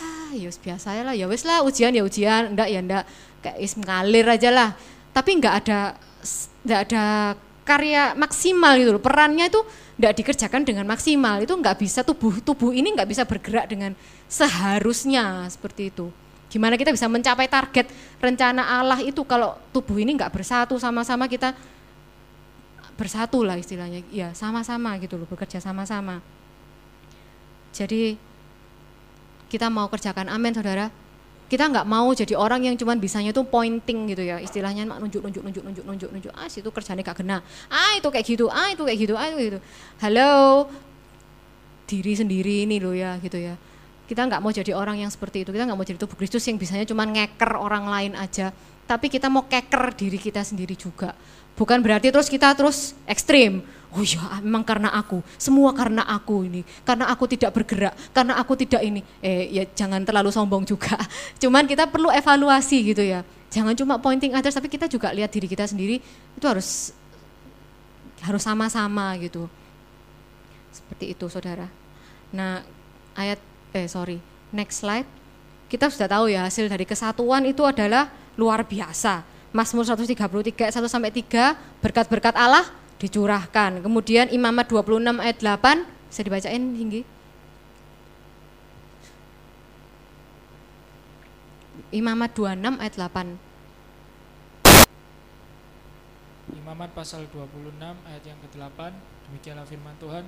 ah, ya biasa lah, ya wes lah ujian ya ujian, enggak ya enggak kayak is ngalir aja lah tapi nggak ada nggak ada karya maksimal gitu loh perannya itu nggak dikerjakan dengan maksimal. Itu nggak bisa tubuh tubuh ini nggak bisa bergerak dengan seharusnya seperti itu. Gimana kita bisa mencapai target? Rencana Allah itu kalau tubuh ini nggak bersatu sama-sama kita bersatu lah istilahnya. Ya sama-sama gitu loh bekerja sama-sama. Jadi kita mau kerjakan amin saudara kita nggak mau jadi orang yang cuman bisanya tuh pointing gitu ya. Istilahnya nunjuk nunjuk nunjuk nunjuk nunjuk nunjuk. Ah situ kerjanya gak kena. Ah itu kayak gitu. Ah itu kayak gitu. Ah itu gitu. Halo? Diri sendiri ini loh ya gitu ya. Kita nggak mau jadi orang yang seperti itu. Kita nggak mau jadi tubuh Kristus yang bisanya cuman ngeker orang lain aja. Tapi kita mau keker diri kita sendiri juga. Bukan berarti terus kita terus ekstrim oh ya memang karena aku, semua karena aku ini, karena aku tidak bergerak, karena aku tidak ini, eh ya jangan terlalu sombong juga. Cuman kita perlu evaluasi gitu ya, jangan cuma pointing others, tapi kita juga lihat diri kita sendiri itu harus harus sama-sama gitu. Seperti itu saudara. Nah ayat, eh sorry, next slide. Kita sudah tahu ya hasil dari kesatuan itu adalah luar biasa. Mazmur 133 1 sampai 3 berkat-berkat Allah dicurahkan. Kemudian Imamat 26 ayat 8 bisa dibacain hingga Imamat 26 ayat 8. Imamat pasal 26 ayat yang ke-8 demikianlah firman Tuhan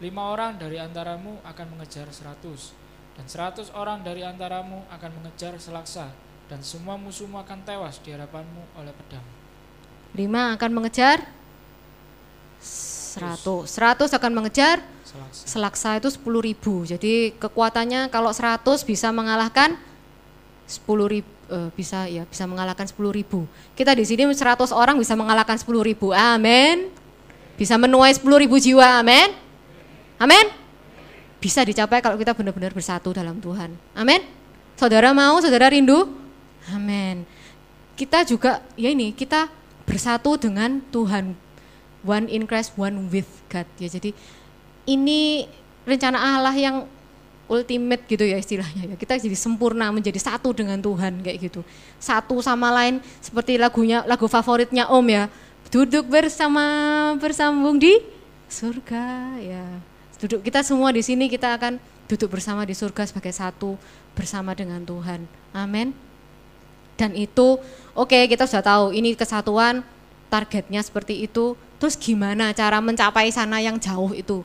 lima orang dari antaramu akan mengejar seratus dan seratus orang dari antaramu akan mengejar selaksa dan semua musuhmu akan tewas di hadapanmu oleh pedang. Lima akan mengejar seratus. Seratus akan mengejar Selaksa. selaksa itu ribu. Jadi kekuatannya kalau seratus bisa mengalahkan sepuluh ribu. eh, bisa ya bisa mengalahkan sepuluh ribu. Kita di sini 100 orang bisa mengalahkan sepuluh ribu. Amin. Bisa menuai sepuluh ribu jiwa. Amin. Amin. Bisa dicapai kalau kita benar-benar bersatu dalam Tuhan. Amin. Saudara mau, saudara rindu? Amin. Kita juga ya ini kita bersatu dengan Tuhan. One in Christ, one with God. Ya jadi ini rencana Allah yang ultimate gitu ya istilahnya ya. Kita jadi sempurna menjadi satu dengan Tuhan kayak gitu. Satu sama lain seperti lagunya lagu favoritnya Om ya. Duduk bersama bersambung di surga ya. Duduk kita semua di sini kita akan duduk bersama di surga sebagai satu bersama dengan Tuhan. Amin. Dan itu oke okay, kita sudah tahu ini kesatuan targetnya seperti itu. Terus gimana cara mencapai sana yang jauh itu?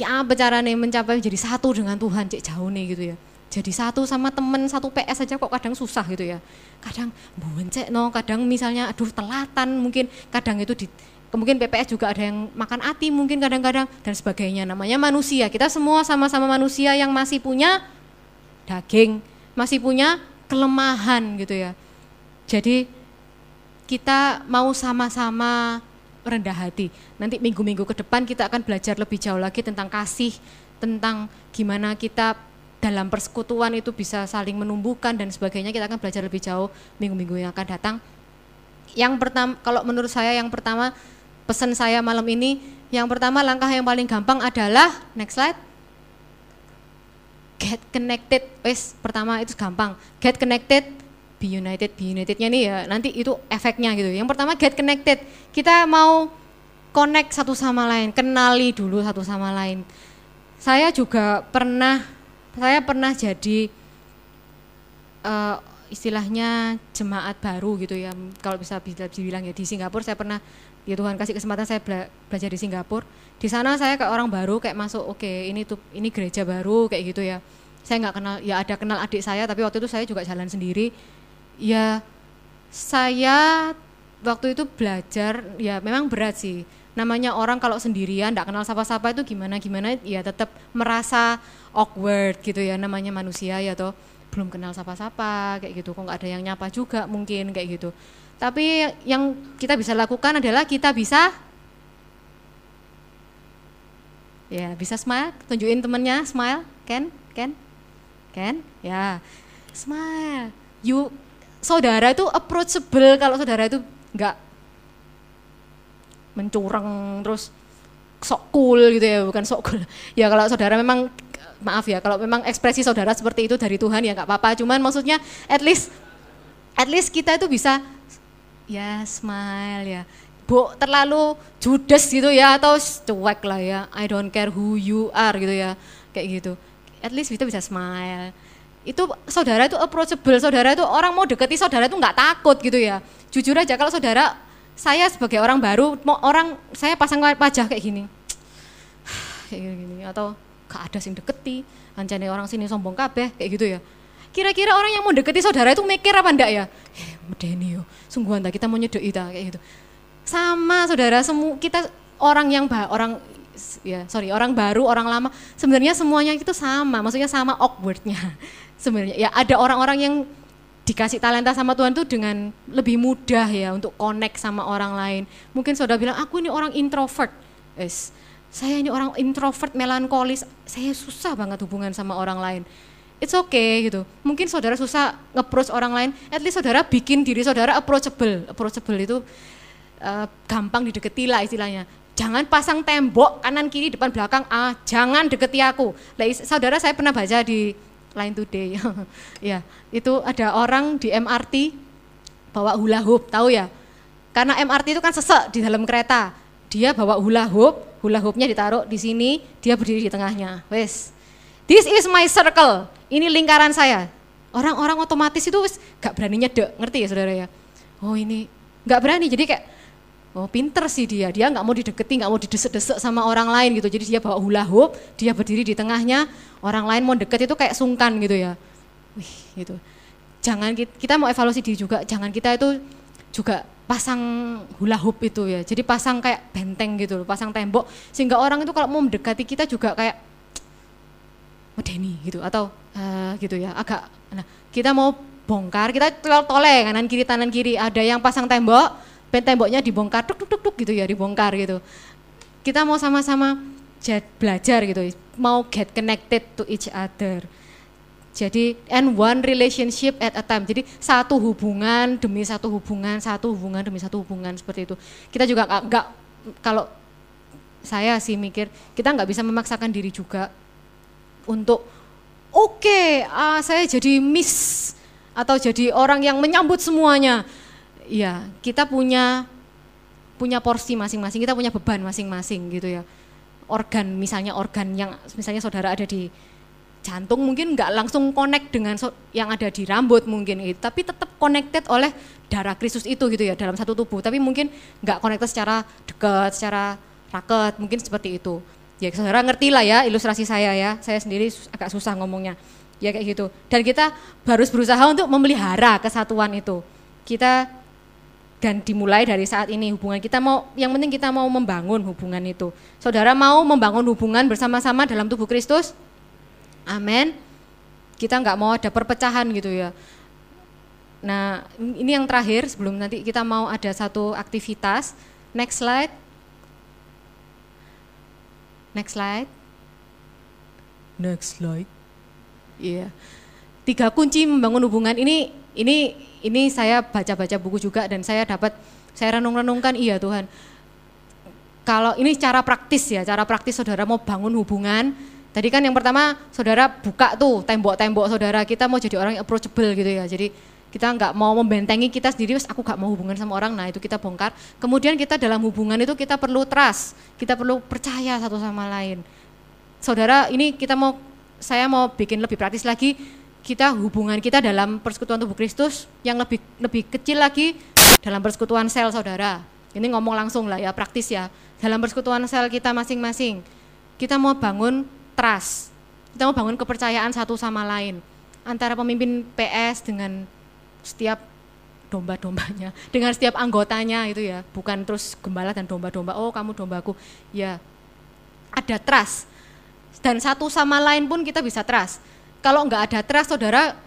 Apa caranya mencapai menjadi satu dengan Tuhan cek jauh nih gitu ya. Jadi satu sama temen satu PS aja kok kadang susah gitu ya. Kadang boncek no, kadang misalnya aduh telatan mungkin kadang itu di mungkin PPS juga ada yang makan ati mungkin kadang-kadang dan sebagainya namanya manusia kita semua sama-sama manusia yang masih punya daging masih punya kelemahan gitu ya jadi kita mau sama-sama rendah hati. Nanti minggu-minggu ke depan kita akan belajar lebih jauh lagi tentang kasih, tentang gimana kita dalam persekutuan itu bisa saling menumbuhkan dan sebagainya. Kita akan belajar lebih jauh minggu-minggu yang akan datang. Yang pertama, kalau menurut saya yang pertama pesan saya malam ini, yang pertama langkah yang paling gampang adalah next slide. Get connected. Wes, pertama itu gampang. Get connected be united, be unitednya nih ya nanti itu efeknya gitu. Yang pertama get connected, kita mau connect satu sama lain, kenali dulu satu sama lain. Saya juga pernah, saya pernah jadi uh, istilahnya jemaat baru gitu ya, kalau bisa dibilang ya di Singapura saya pernah ya Tuhan kasih kesempatan saya bela belajar di Singapura. Di sana saya kayak orang baru kayak masuk, oke okay, ini tuh ini gereja baru kayak gitu ya. Saya nggak kenal, ya ada kenal adik saya, tapi waktu itu saya juga jalan sendiri ya saya waktu itu belajar ya memang berat sih. Namanya orang kalau sendirian tidak kenal siapa-siapa itu gimana gimana ya tetap merasa awkward gitu ya namanya manusia ya toh. Belum kenal siapa-siapa kayak gitu. Kok nggak ada yang nyapa juga mungkin kayak gitu. Tapi yang kita bisa lakukan adalah kita bisa ya bisa smile. Tunjukin temennya smile. Ken Ken Ken. Ya smile. You saudara itu approachable kalau saudara itu nggak mencurang terus sok cool gitu ya bukan sok cool. Ya kalau saudara memang maaf ya kalau memang ekspresi saudara seperti itu dari Tuhan ya nggak apa-apa. Cuman maksudnya at least at least kita itu bisa ya smile ya. Bu terlalu judes gitu ya atau cuek lah ya. I don't care who you are gitu ya kayak gitu. At least kita bisa smile itu saudara itu approachable, saudara itu orang mau deketi saudara itu nggak takut gitu ya. Jujur aja kalau saudara saya sebagai orang baru mau orang saya pasang wajah kayak gini. kayak gini atau gak ada sing deketi, ancane orang sini sombong kabeh kayak gitu ya. Kira-kira orang yang mau deketi saudara itu mikir apa enggak ya? Eh, medeni yo, sungguhan kita mau nyedek kita kayak gitu. Sama saudara semua kita orang yang bah, orang ya sorry orang baru orang lama sebenarnya semuanya itu sama maksudnya sama awkwardnya sebenarnya ya ada orang-orang yang dikasih talenta sama Tuhan tuh dengan lebih mudah ya untuk connect sama orang lain. Mungkin saudara bilang aku ini orang introvert. Yes. Saya ini orang introvert, melankolis. Saya susah banget hubungan sama orang lain. It's okay gitu. Mungkin saudara susah nge-approach orang lain. At least saudara bikin diri saudara approachable. Approachable itu uh, gampang dideketi lah istilahnya. Jangan pasang tembok kanan kiri depan belakang. Ah, jangan deketi aku. Lah, saudara saya pernah baca di Line Today. ya, itu ada orang di MRT bawa hula hoop, tahu ya? Karena MRT itu kan sesek di dalam kereta. Dia bawa hula hoop, hula hoopnya ditaruh di sini, dia berdiri di tengahnya. Wes. This is my circle. Ini lingkaran saya. Orang-orang otomatis itu wes gak berani nyedek, ngerti ya saudara ya? Oh ini gak berani, jadi kayak Oh pinter sih dia, dia nggak mau dideketi, nggak mau didesek-desek sama orang lain gitu. Jadi dia bawa hula hoop, dia berdiri di tengahnya, orang lain mau deket itu kayak sungkan gitu ya. Wih gitu. jangan kita, kita mau evaluasi diri juga, jangan kita itu juga pasang hula hoop itu ya. Jadi pasang kayak benteng gitu loh, pasang tembok sehingga orang itu kalau mau mendekati kita juga kayak medeni gitu atau uh, gitu ya agak nah kita mau bongkar kita toleh kanan kiri kanan kiri ada yang pasang tembok temboknya dibongkar tuk tuk tuk, gitu ya dibongkar gitu. Kita mau sama-sama belajar gitu mau get connected to each other. Jadi and one relationship at a time. Jadi satu hubungan demi satu hubungan satu hubungan demi satu hubungan seperti itu. Kita juga nggak kalau saya sih mikir kita nggak bisa memaksakan diri juga untuk oke okay, uh, saya jadi miss atau jadi orang yang menyambut semuanya. Ya, kita punya punya porsi masing-masing, kita punya beban masing-masing gitu ya. Organ misalnya organ yang misalnya saudara ada di jantung mungkin nggak langsung connect dengan yang ada di rambut mungkin itu, tapi tetap connected oleh darah Kristus itu gitu ya dalam satu tubuh. Tapi mungkin nggak connected secara dekat, secara raket, mungkin seperti itu. Ya saudara ngerti lah ya ilustrasi saya ya. Saya sendiri agak susah ngomongnya. Ya kayak gitu. Dan kita harus berusaha untuk memelihara kesatuan itu. Kita dan dimulai dari saat ini hubungan kita mau yang penting kita mau membangun hubungan itu saudara mau membangun hubungan bersama-sama dalam tubuh Kristus amin kita nggak mau ada perpecahan gitu ya nah ini yang terakhir sebelum nanti kita mau ada satu aktivitas next slide Next slide. Next slide. Iya. Yeah. Tiga kunci membangun hubungan ini ini ini saya baca-baca buku juga dan saya dapat saya renung-renungkan iya Tuhan. Kalau ini cara praktis ya, cara praktis saudara mau bangun hubungan, tadi kan yang pertama saudara buka tuh tembok-tembok saudara kita mau jadi orang yang approachable gitu ya. Jadi kita nggak mau membentengi kita sendiri, aku nggak mau hubungan sama orang, nah itu kita bongkar. Kemudian kita dalam hubungan itu kita perlu trust, kita perlu percaya satu sama lain. Saudara, ini kita mau, saya mau bikin lebih praktis lagi, kita hubungan kita dalam persekutuan tubuh Kristus yang lebih lebih kecil lagi dalam persekutuan sel saudara. Ini ngomong langsung lah ya, praktis ya. Dalam persekutuan sel kita masing-masing, kita mau bangun trust, kita mau bangun kepercayaan satu sama lain antara pemimpin PS dengan setiap domba-dombanya dengan setiap anggotanya itu ya bukan terus gembala dan domba-domba oh kamu dombaku ya ada trust dan satu sama lain pun kita bisa trust kalau nggak ada trust saudara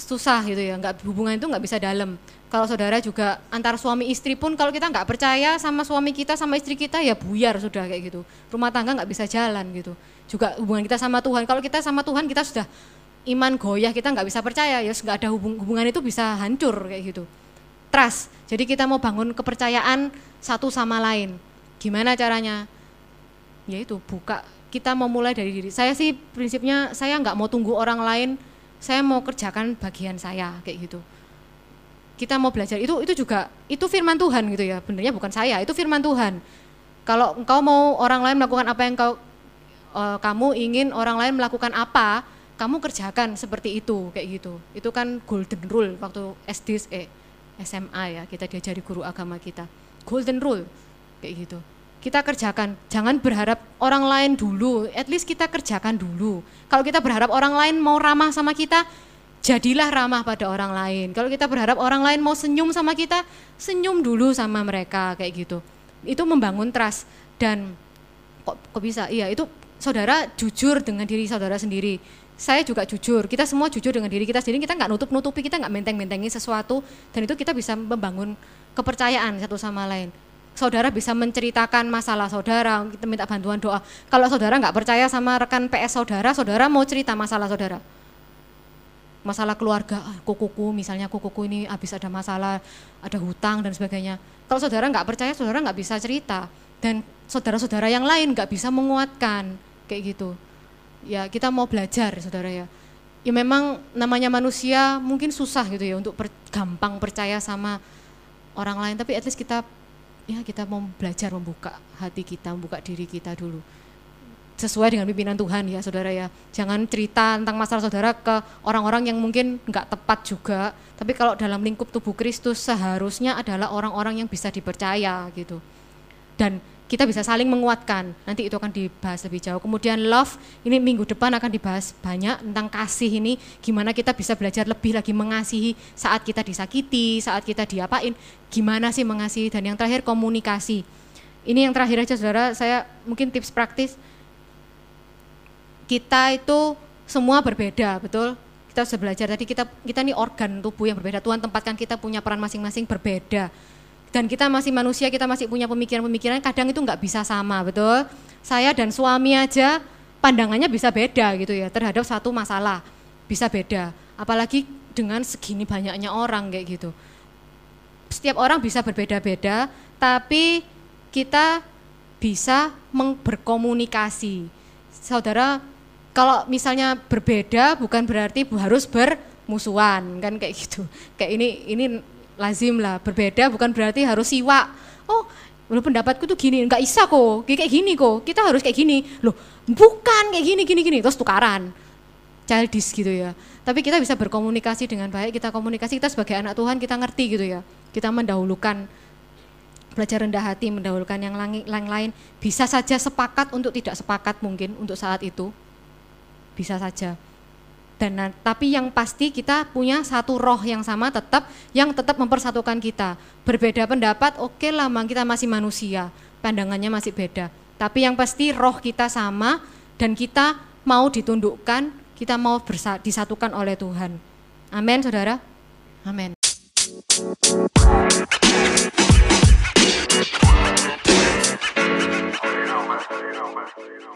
susah gitu ya. Nggak hubungan itu nggak bisa dalam. Kalau saudara juga antar suami istri pun kalau kita nggak percaya sama suami kita sama istri kita ya buyar sudah kayak gitu. Rumah tangga nggak bisa jalan gitu. Juga hubungan kita sama Tuhan. Kalau kita sama Tuhan kita sudah iman goyah kita nggak bisa percaya. Ya nggak ada hubung, hubungan itu bisa hancur kayak gitu. Trust. Jadi kita mau bangun kepercayaan satu sama lain. Gimana caranya? Ya itu buka kita mau mulai dari diri. Saya sih prinsipnya saya nggak mau tunggu orang lain saya mau kerjakan bagian saya kayak gitu. Kita mau belajar itu itu juga itu firman Tuhan gitu ya benernya bukan saya itu firman Tuhan. Kalau engkau mau orang lain melakukan apa yang kau uh, kamu ingin orang lain melakukan apa kamu kerjakan seperti itu kayak gitu. Itu kan golden rule waktu SD eh SMA ya kita diajari guru agama kita. Golden rule kayak gitu kita kerjakan. Jangan berharap orang lain dulu. At least kita kerjakan dulu. Kalau kita berharap orang lain mau ramah sama kita jadilah ramah pada orang lain. Kalau kita berharap orang lain mau senyum sama kita senyum dulu sama mereka kayak gitu. Itu membangun trust. Dan kok, kok bisa? Iya itu saudara jujur dengan diri saudara sendiri. Saya juga jujur, kita semua jujur dengan diri kita sendiri, kita nggak nutup-nutupi, kita nggak menteng-mentengi sesuatu, dan itu kita bisa membangun kepercayaan satu sama lain. Saudara bisa menceritakan masalah saudara, kita minta bantuan doa. Kalau saudara nggak percaya sama rekan PS saudara, saudara mau cerita masalah saudara. Masalah keluarga, ah, kukuku misalnya kukuku ini habis ada masalah, ada hutang dan sebagainya. Kalau saudara nggak percaya, saudara nggak bisa cerita. Dan saudara-saudara yang lain nggak bisa menguatkan, kayak gitu ya kita mau belajar saudara ya ya memang namanya manusia mungkin susah gitu ya untuk per, gampang percaya sama orang lain tapi at least kita ya kita mau belajar membuka hati kita membuka diri kita dulu. Sesuai dengan pimpinan Tuhan ya saudara ya. Jangan cerita tentang masalah saudara ke orang-orang yang mungkin nggak tepat juga. Tapi kalau dalam lingkup tubuh Kristus seharusnya adalah orang-orang yang bisa dipercaya gitu. Dan kita bisa saling menguatkan. Nanti itu akan dibahas lebih jauh. Kemudian love, ini minggu depan akan dibahas banyak tentang kasih ini, gimana kita bisa belajar lebih lagi mengasihi saat kita disakiti, saat kita diapain, gimana sih mengasihi. Dan yang terakhir komunikasi. Ini yang terakhir aja saudara, saya mungkin tips praktis. Kita itu semua berbeda, betul? Kita sudah belajar tadi kita kita ini organ tubuh yang berbeda. Tuhan tempatkan kita punya peran masing-masing berbeda dan kita masih manusia, kita masih punya pemikiran-pemikiran, kadang itu nggak bisa sama, betul? Saya dan suami aja pandangannya bisa beda gitu ya terhadap satu masalah, bisa beda. Apalagi dengan segini banyaknya orang kayak gitu. Setiap orang bisa berbeda-beda, tapi kita bisa berkomunikasi. Saudara, kalau misalnya berbeda bukan berarti harus bermusuhan kan kayak gitu. Kayak ini ini lazim lah berbeda bukan berarti harus siwa oh menurut pendapatku tuh gini nggak bisa kok kayak gini kok kita harus kayak gini. Loh bukan kayak gini gini gini terus tukaran. Childish gitu ya. Tapi kita bisa berkomunikasi dengan baik kita komunikasi kita sebagai anak Tuhan kita ngerti gitu ya. Kita mendahulukan belajar rendah hati mendahulukan yang lain lain. Bisa saja sepakat untuk tidak sepakat mungkin untuk saat itu. Bisa saja dan tapi yang pasti kita punya satu roh yang sama tetap yang tetap mempersatukan kita. Berbeda pendapat oke okay lah kita masih manusia. Pandangannya masih beda. Tapi yang pasti roh kita sama dan kita mau ditundukkan kita mau disatukan oleh Tuhan. Amin saudara? Amin. You know.